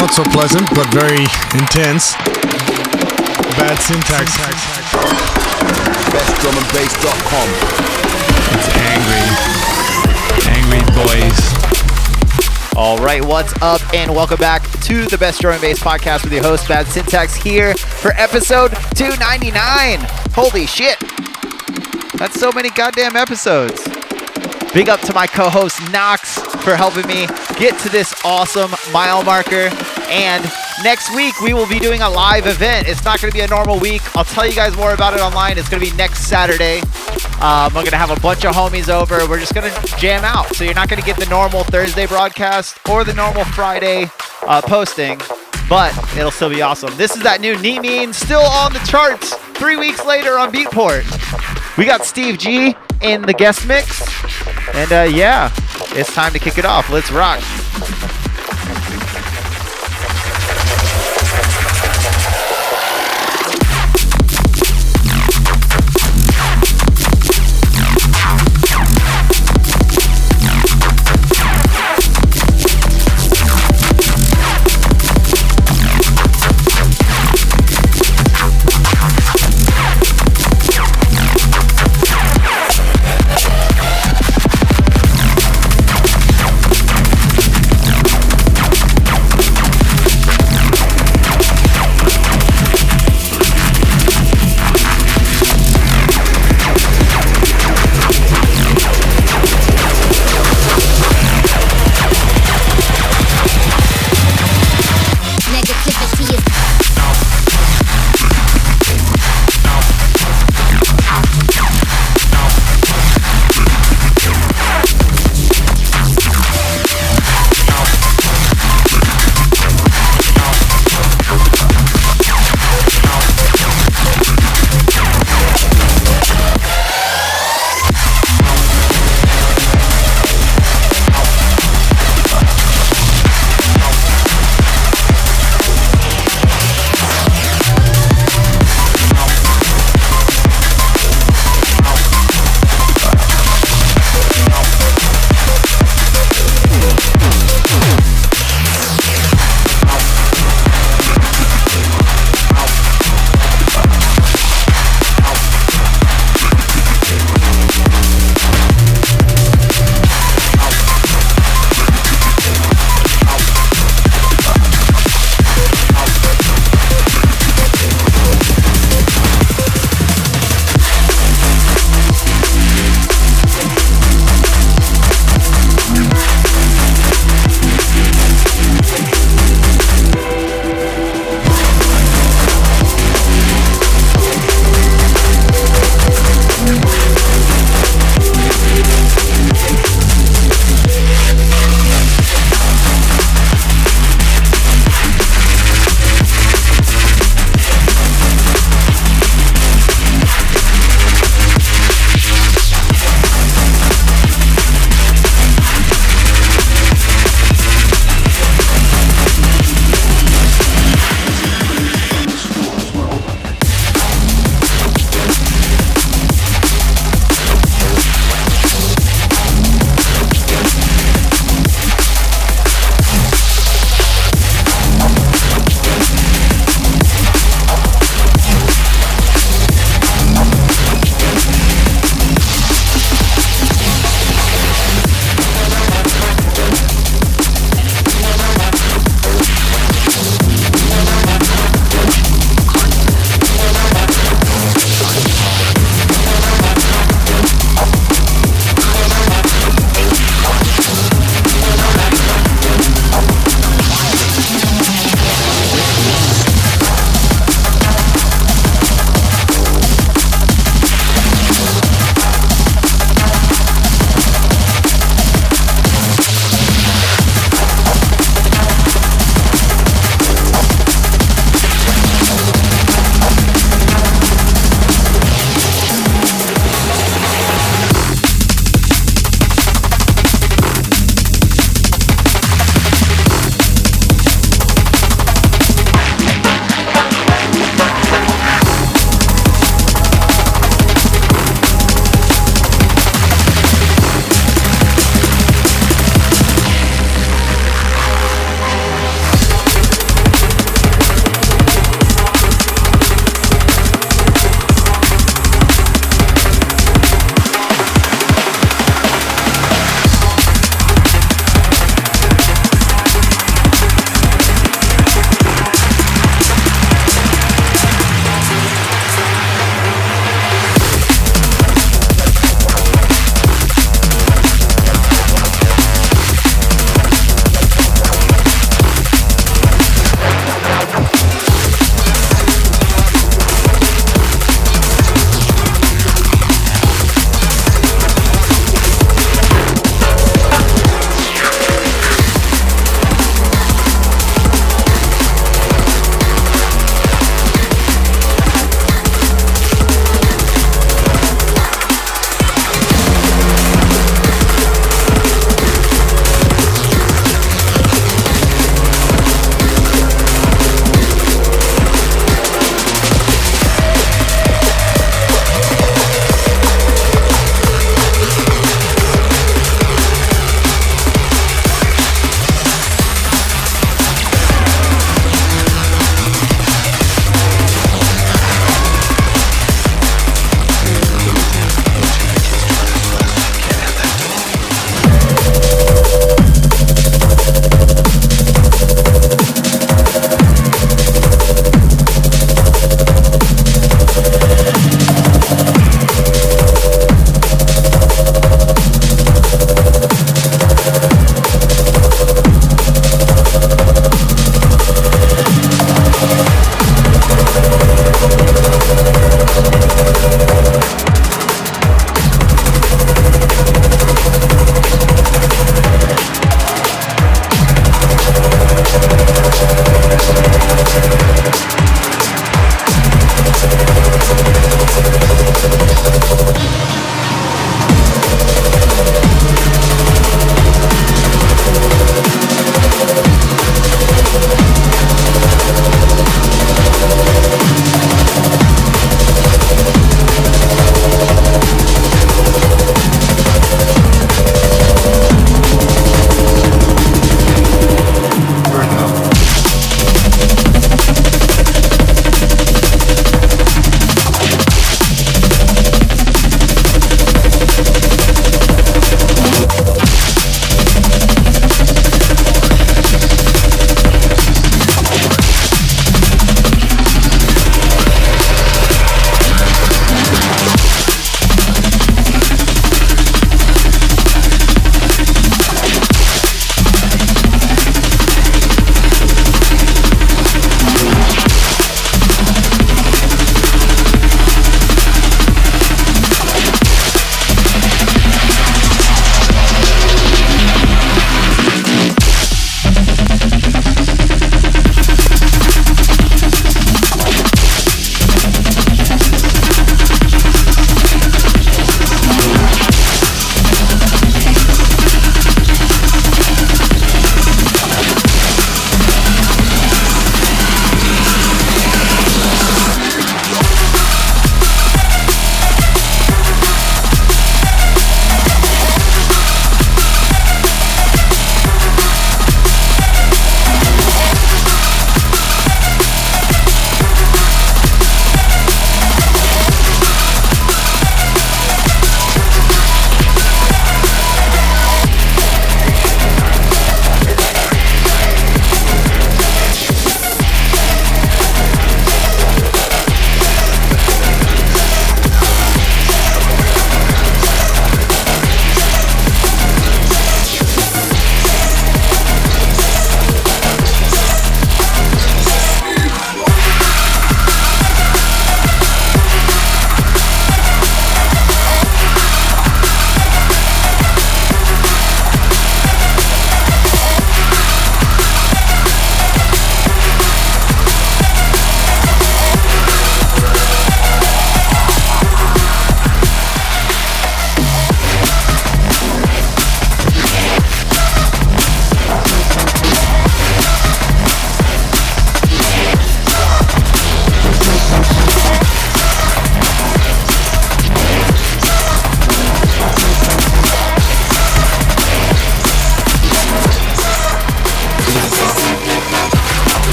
not so pleasant, but very intense. Bad syntax. BestDrumAndBass.com. It's angry. Angry boys. All right, what's up, and welcome back to the Best Drum and Bass podcast with your host, Bad Syntax, here for episode 299. Holy shit! That's so many goddamn episodes. Big up to my co host, Knox, for helping me get to this awesome mile marker. And next week, we will be doing a live event. It's not going to be a normal week. I'll tell you guys more about it online. It's going to be next Saturday. Um, we're going to have a bunch of homies over. We're just going to jam out. So you're not going to get the normal Thursday broadcast or the normal Friday uh, posting, but it'll still be awesome. This is that new Knee Mean, still on the charts three weeks later on Beatport. We got Steve G in the guest mix. And uh, yeah, it's time to kick it off. Let's rock.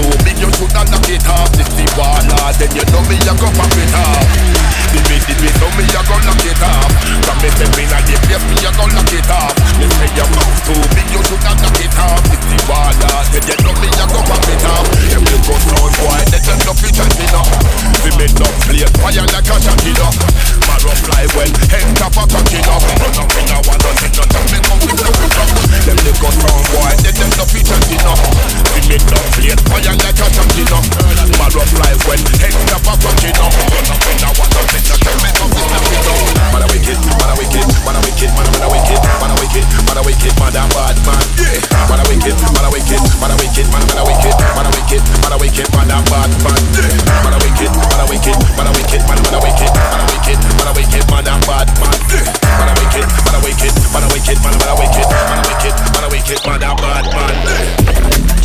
Too big, you shoulda knock it off. This the water, then you know me, I go pop it off. The bit, the bit, know me, I go knock it off. From me step in at the place, me I go knock it off. Me say your mouth too big, you shoulda knock it off. This the water, then you know me, I go pop it off. Them the good sound boy, they them no fit and enough. We make no play, fire like a shot enough. Marrow fly when head top a cock enough. Run up in a one, don't take no me come with stuff. Them the good sound boy, they them no fit and enough. We it Plate fire like a champion life when head a fucking up up in the water, I can up, not it Man a wicked, man a wicked, man a wicked, man a wicked Man a wicked, man a wicked, man a bad man man a wicked, man a wicked, man a wicked, man a wicked Man a wicked, man a wicked, man a bad man man a wicked, man a wicked, man a wicked, man a wicked Man a wicked, man a wicked, man a bad man man a wicked, man a wicked, man a wicked, man a wicked Man a wicked, man a wicked, man a bad man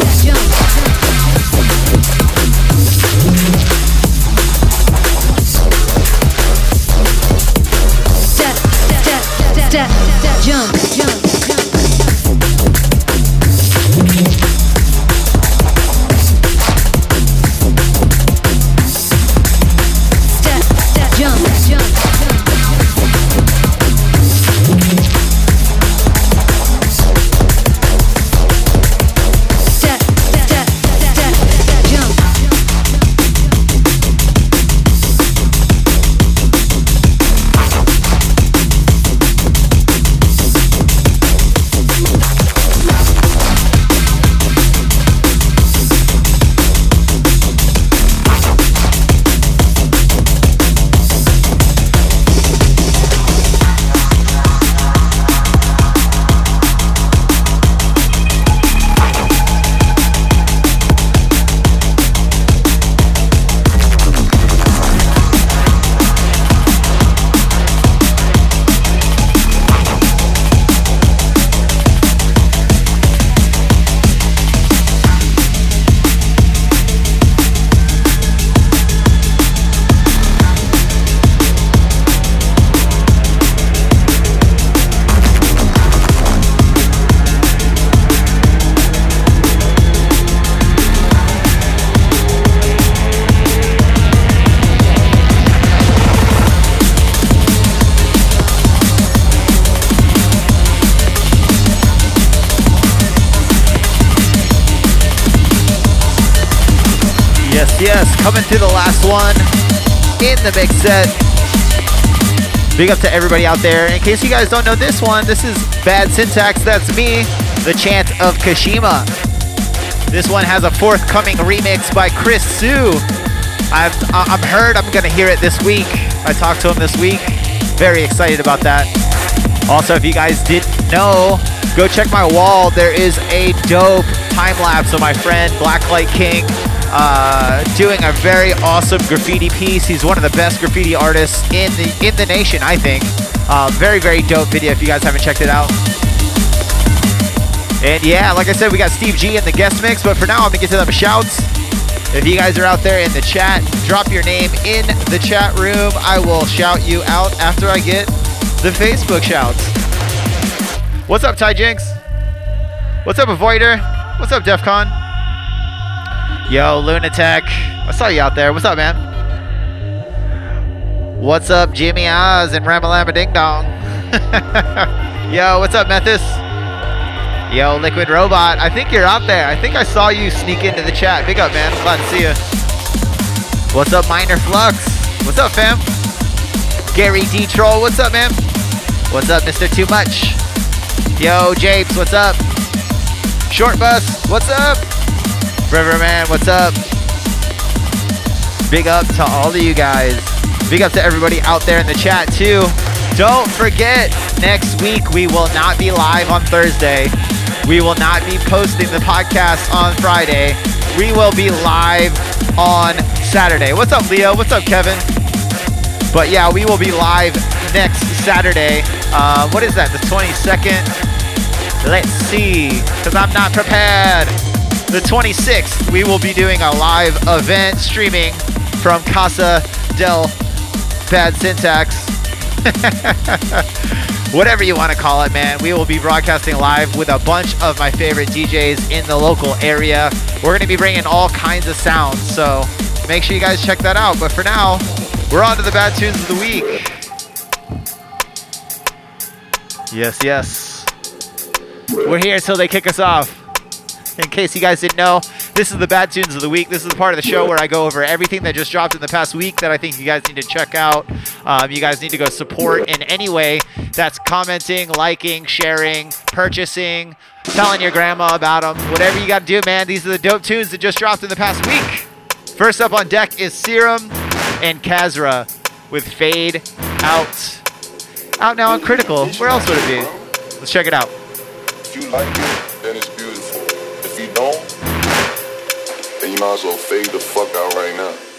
jump. To the last one in the mix set. Big up to everybody out there. In case you guys don't know this one, this is Bad Syntax. That's me, the chant of Kashima. This one has a forthcoming remix by Chris Sue. I've, I'm heard I'm going to hear it this week. I talked to him this week. Very excited about that. Also, if you guys didn't know, go check my wall. There is a dope time lapse of my friend Blacklight King uh, doing a very awesome graffiti piece. He's one of the best graffiti artists in the in the nation, I think. Uh, very very dope video. If you guys haven't checked it out. And yeah, like I said, we got Steve G in the guest mix. But for now, I'm gonna get to them shouts. If you guys are out there in the chat, drop your name in the chat room. I will shout you out after I get the Facebook shouts. What's up, Ty Jinx? What's up, Avoider? What's up, Defcon? Yo, Lunatic. I saw you out there. What's up, man? What's up, Jimmy Oz and Ramalama Ding Dong? Yo, what's up, Methus? Yo, Liquid Robot. I think you're out there. I think I saw you sneak into the chat. Big up, man. Glad to see you. What's up, Minor Flux? What's up, fam? Gary D Troll. What's up, man? What's up, Mr. Too Much? Yo, Japes. What's up? Short Bus. What's up? Riverman. What's up? Big up to all of you guys. Big up to everybody out there in the chat, too. Don't forget, next week we will not be live on Thursday. We will not be posting the podcast on Friday. We will be live on Saturday. What's up, Leo? What's up, Kevin? But yeah, we will be live next Saturday. Uh, what is that? The 22nd? Let's see, because I'm not prepared. The 26th, we will be doing a live event streaming from Casa del Bad Syntax. Whatever you want to call it, man. We will be broadcasting live with a bunch of my favorite DJs in the local area. We're going to be bringing all kinds of sounds, so make sure you guys check that out. But for now, we're on to the bad tunes of the week. Yes, yes. We're here till they kick us off. In case you guys didn't know, this is the bad tunes of the week. This is the part of the show where I go over everything that just dropped in the past week that I think you guys need to check out. Um, you guys need to go support in any way. That's commenting, liking, sharing, purchasing, telling your grandma about them. Whatever you got to do, man. These are the dope tunes that just dropped in the past week. First up on deck is Serum and Kasra with Fade Out. Out now on Critical. Where else would it be? Let's check it out. Might as well fade the fuck out right now.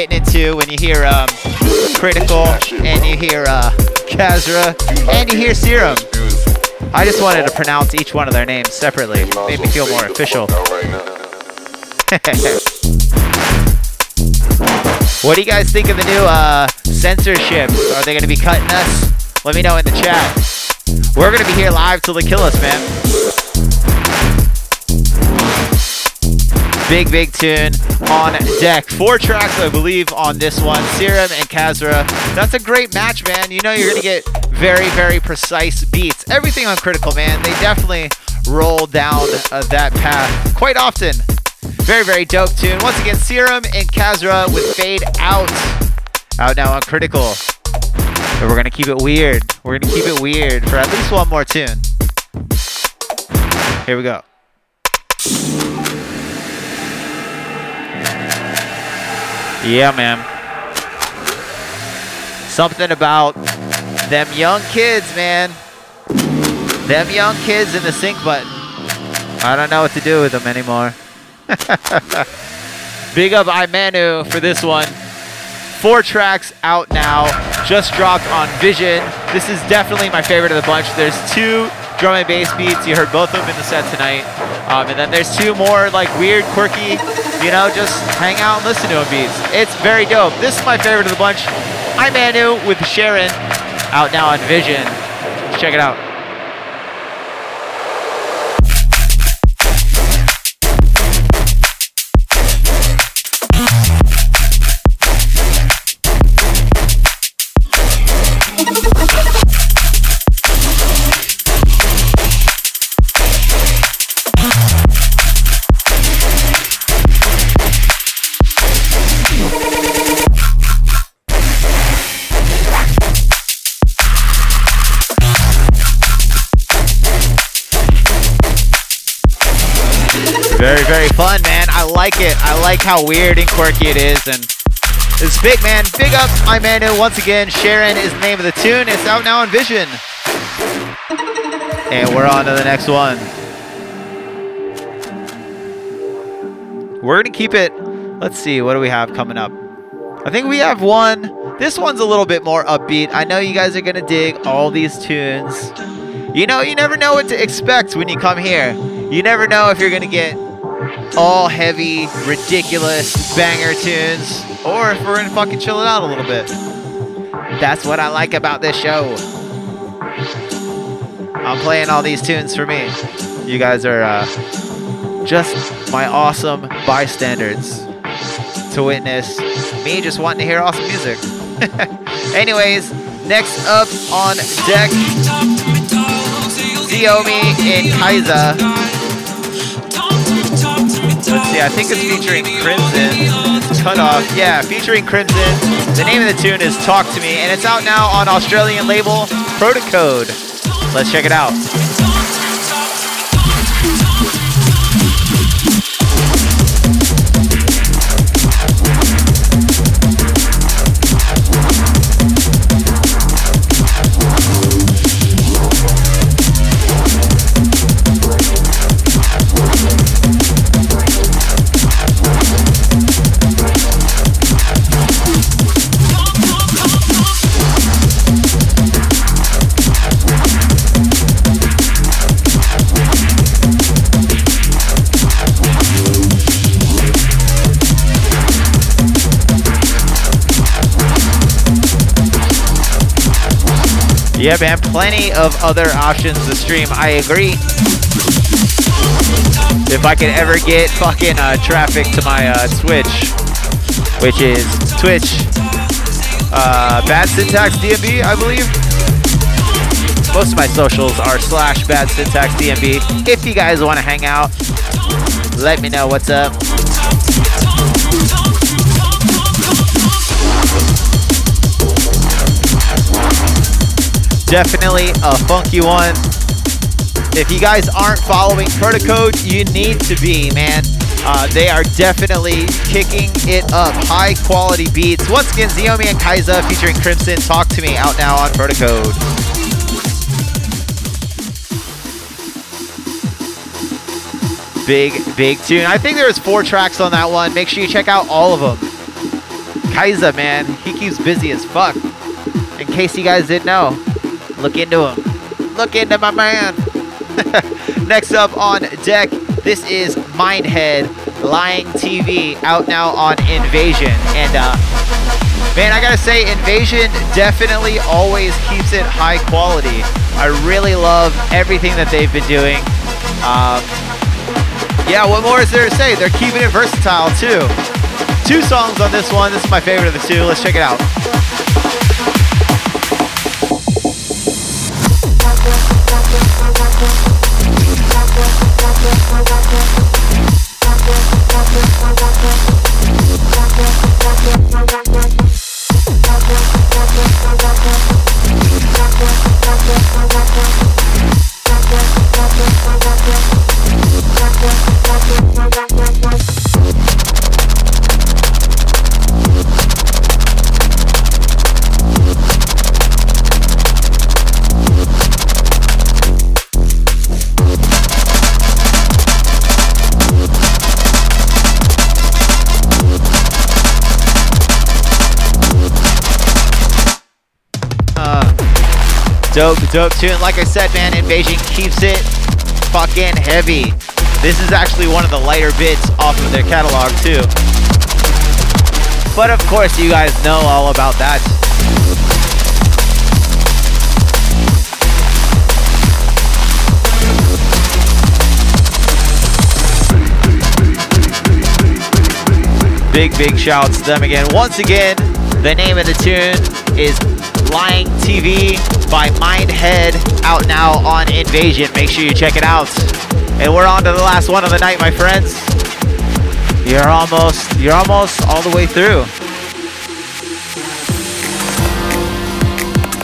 Getting into when you hear um, Critical and you hear uh, Kasra and you hear Serum. I just wanted to pronounce each one of their names separately. Made me feel more official. what do you guys think of the new uh, censorship? Are they going to be cutting us? Let me know in the chat. We're going to be here live till they kill us, man. Big, big tune on deck. Four tracks, I believe, on this one. Serum and Kasra. That's a great match, man. You know you're going to get very, very precise beats. Everything on Critical, man. They definitely roll down uh, that path quite often. Very, very dope tune. Once again, Serum and Kasra with Fade Out. Out now on Critical. But we're going to keep it weird. We're going to keep it weird for at least one more tune. Here we go. Yeah, man. Something about them young kids, man. Them young kids in the sync button. I don't know what to do with them anymore. Big up iManu for this one. Four tracks out now, just dropped on Vision. This is definitely my favorite of the bunch. There's two drum and bass beats. You heard both of them in the set tonight. Um, and then there's two more like weird, quirky, you know, just hang out and listen to them beats. It's very dope. This is my favorite of the bunch. iManu with Sharon, out now on Vision. Let's check it out. Very, very fun, man. I like it. I like how weird and quirky it is, and it's big, man. Big up, iManu. Once again, Sharon is the name of the tune. It's out now on Vision. And we're on to the next one. We're gonna keep it. Let's see, what do we have coming up? I think we have one. This one's a little bit more upbeat. I know you guys are gonna dig all these tunes. You know, you never know what to expect when you come here. You never know if you're gonna get all heavy, ridiculous banger tunes, or if we're gonna fucking chill it out a little bit. That's what I like about this show. I'm playing all these tunes for me. You guys are uh, just my awesome bystanders to witness me just wanting to hear awesome music. Anyways, next up on deck, Xiaomi and Kaiza. Let's see, I think it's featuring Crimson. Cut off. Yeah, featuring Crimson. The name of the tune is Talk to Me, and it's out now on Australian label Protocode. Let's check it out. Yeah, man, plenty of other options to stream. I agree. If I could ever get fucking uh, traffic to my uh, Twitch, which is Twitch, uh, Bad Syntax DnB, I believe. Most of my socials are slash Bad Syntax DnB. If you guys want to hang out, let me know what's up. Definitely a funky one. If you guys aren't following Protocode, you need to be, man. Uh, they are definitely kicking it up. High quality beats. Once again, Ziomi and Kaiza featuring Crimson. Talk to me out now on Protocode. Big, big tune. I think there's four tracks on that one. Make sure you check out all of them. Kaiza, man, he keeps busy as fuck. In case you guys didn't know, look into him. Look into my man. Next up on deck, this is Mindhead Lying TV out now on Invasion. And uh, man, I gotta say, Invasion definitely always keeps it high quality. I really love everything that they've been doing. Um, yeah, what more is there to say? They're keeping it versatile too. Two songs on this one. This is my favorite of the two. Let's check it out. Uh, dope, dope tune. Like I said, man, Invasion keeps it fucking heavy. This is actually one of the lighter bits off of their catalog too. But of course, you guys know all about that. Big, big shouts to them again. Once again, the name of the tune is Lying TV by Mindhead, out now on Invasion. Make sure you check it out. And we're on to the last one of the night, my friends. You're almost, you're almost all the way through.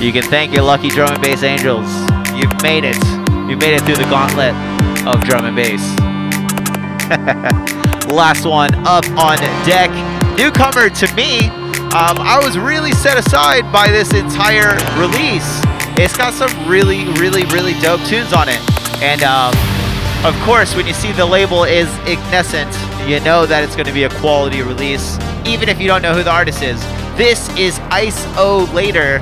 You can thank your lucky drum and bass angels. You've made it. You've made it through the gauntlet of drum and bass. Last one up on deck. Newcomer to me. Um, I was really set aside by this entire release. It's got some really, really, really dope tunes on it. And um, of course, when you see the label is Ignescent, you know that it's going to be a quality release, even if you don't know who the artist is. This is Ice O Later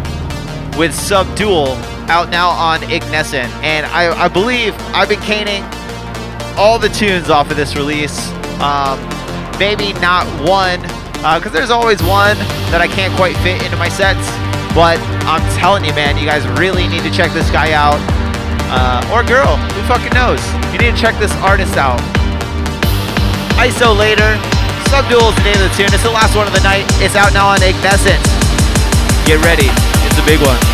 with Subdual out now on Ignescent. And I, I believe I've been caning all the tunes off of this release. Um, maybe not one, because there's always one that I can't quite fit into my sets. But I'm telling you, man, you guys really need to check this guy out. Uh, or girl, who fucking knows? You need to check this artist out. ISO later. Subdual is the name of the tune. It's the last one of the night. It's out now on Ignescent. Get ready. It's a big one.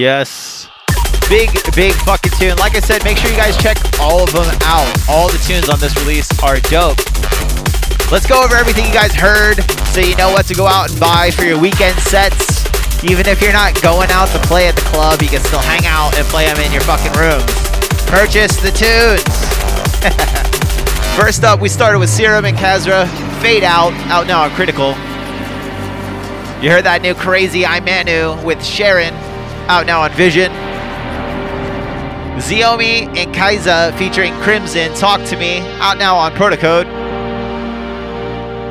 Yes. Big, big fucking tune. Like I said, make sure you guys check all of them out. All the tunes on this release are dope. Let's go over everything you guys heard so you know what to go out and buy for your weekend sets. Even if you're not going out to play at the club, you can still hang out and play them in your fucking rooms. Purchase the tunes. First up, we started with Serum and Kasra. Fade Out, out now Critical. You heard that new crazy iManu with Sharon, out now on Vision. Xiomi and Kaiza featuring Crimson, Talk to Me, out now on Protocode.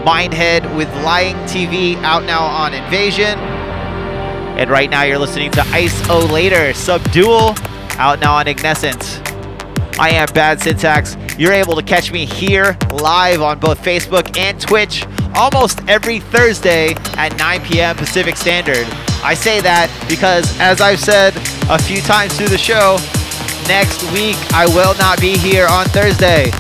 Mindhead with Lying TV, out now on Invasion. And right now you're listening to Ice O Later, Subdual, out now on Ignescent. I am Bad Syntax. You're able to catch me here live on both Facebook and Twitch almost every Thursday at 9 p.m. Pacific Standard. I say that because, as I've said a few times through the show, next week I will not be here on Thursday.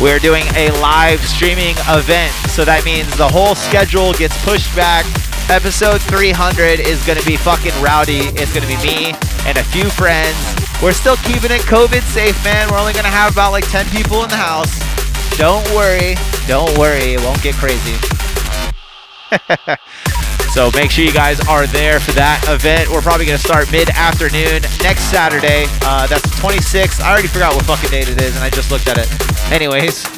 We're doing a live streaming event, so that means the whole schedule gets pushed back. Episode 300 is going to be fucking rowdy. It's going to be me and a few friends. We're still keeping it COVID safe, man. We're only going to have about like 10 people in the house. Don't worry. Don't worry. It won't get crazy. so make sure you guys are there for that event. We're probably going to start mid afternoon next Saturday. Uh, that's the 26th. I already forgot what fucking date it is, and I just looked at it. Anyways,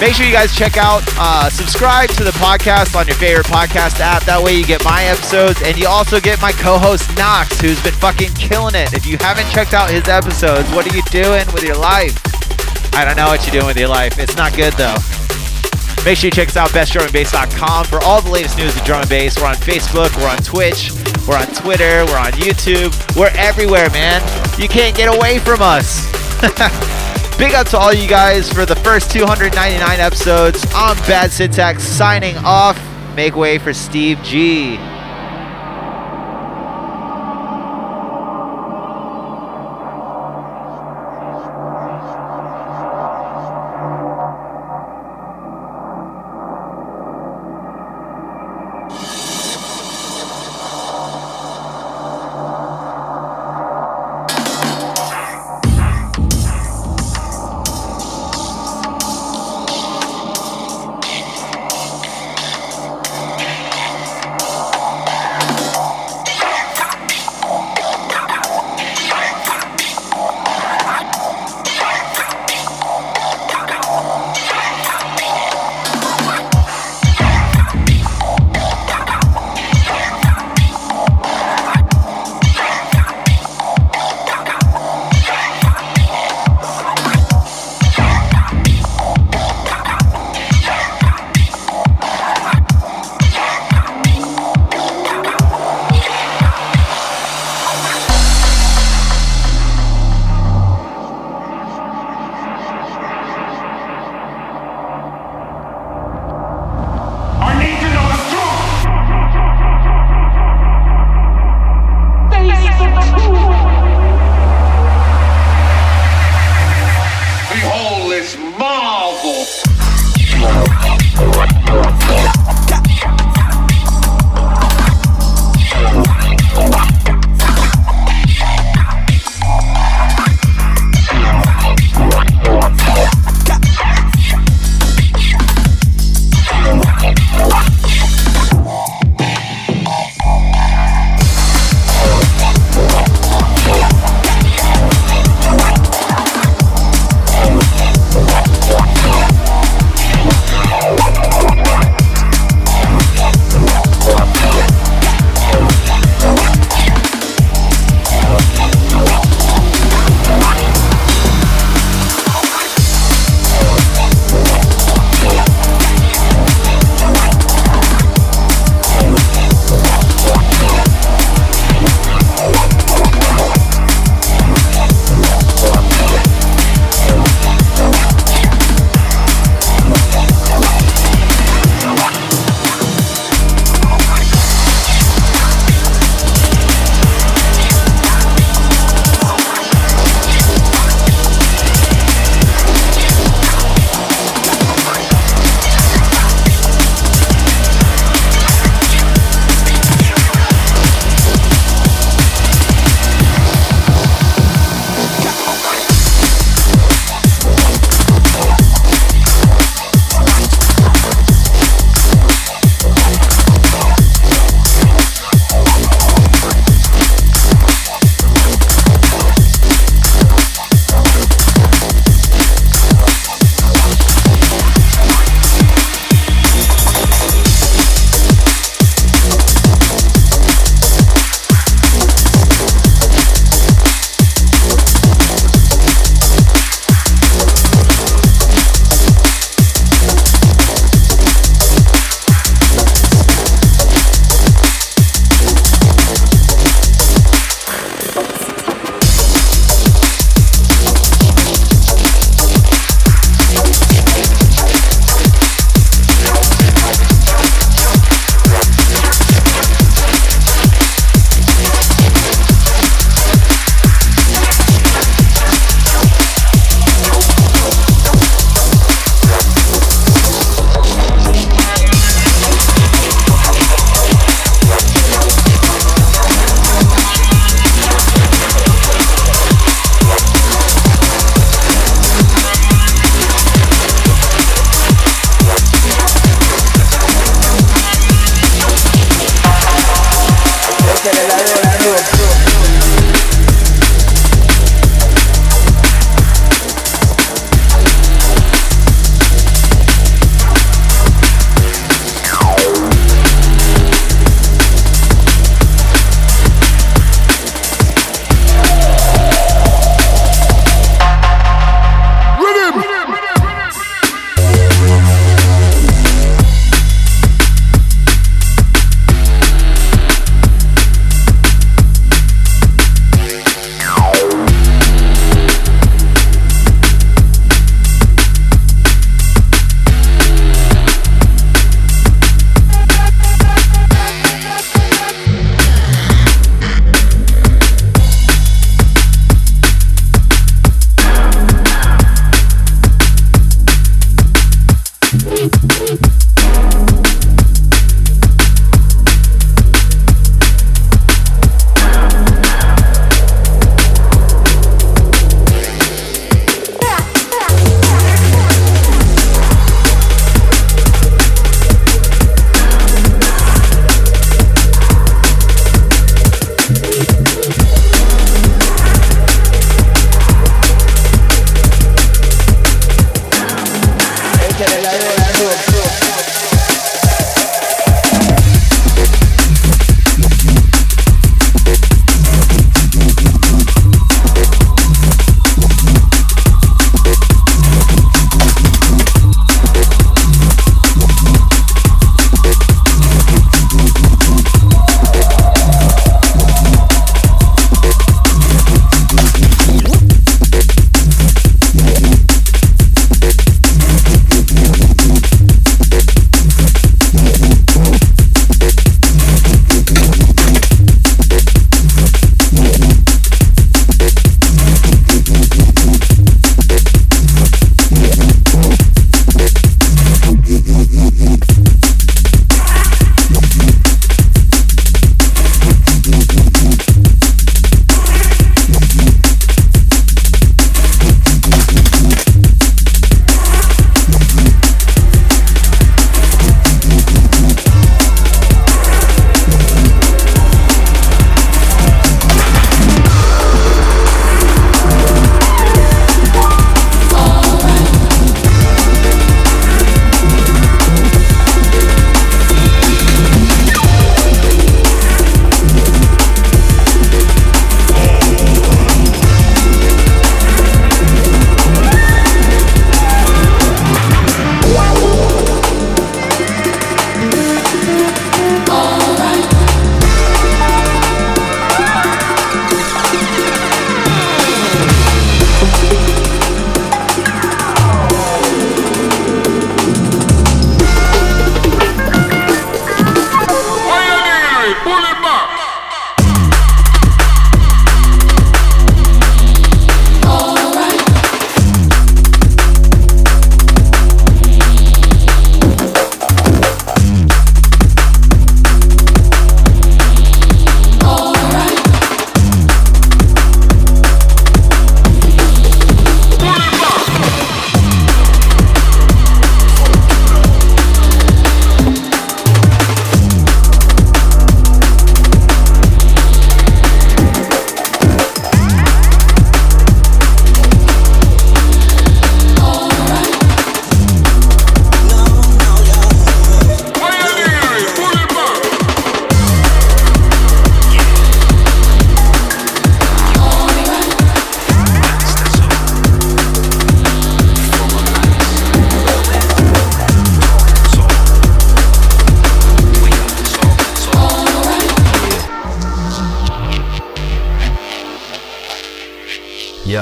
make sure you guys check out, uh, subscribe to the podcast on your favorite podcast app. That way you get my episodes, and you also get my co host Knox, who's been fucking killing it. If you haven't checked out his episodes, what are you doing with your life? I don't know what you're doing with your life. It's not good though. Make sure you check us out, bestdrumandbass.com for all the latest news of drum and bass. We're on Facebook, we're on Twitch, we're on Twitter, we're on YouTube. We're everywhere, man. You can't get away from us. Big up to all you guys for the first 299 episodes. I'm Bad Syntax signing off. Make way for Steve G.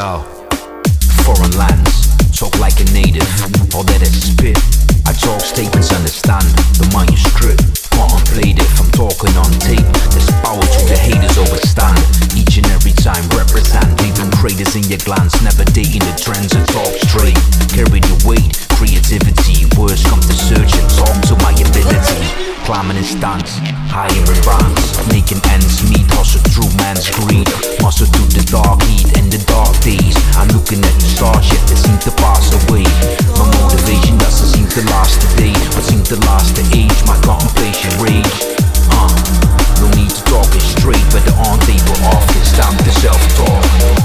Yo, foreign lands, talk like a native. All that is spit. I talk statements, understand the manuscript. Contemplate if I'm talking on tape. There's power to the haters overstand. Each and every time represent. Leaving craters in your glance, never dating the trends and talk straight. Carry the weight, creativity. Words come to search and talk to my ability. Climbing in stunts, higher in bands. Making ends meet, hustle through man's greed. Muscle through the dark heat and the dark days. I'm looking at the stars, yet they seem to pass away. My motivation doesn't seem to last today, but seem to last the age. My contemplation rage. Uh, no need to talk it straight, but the on table office, time to self talk.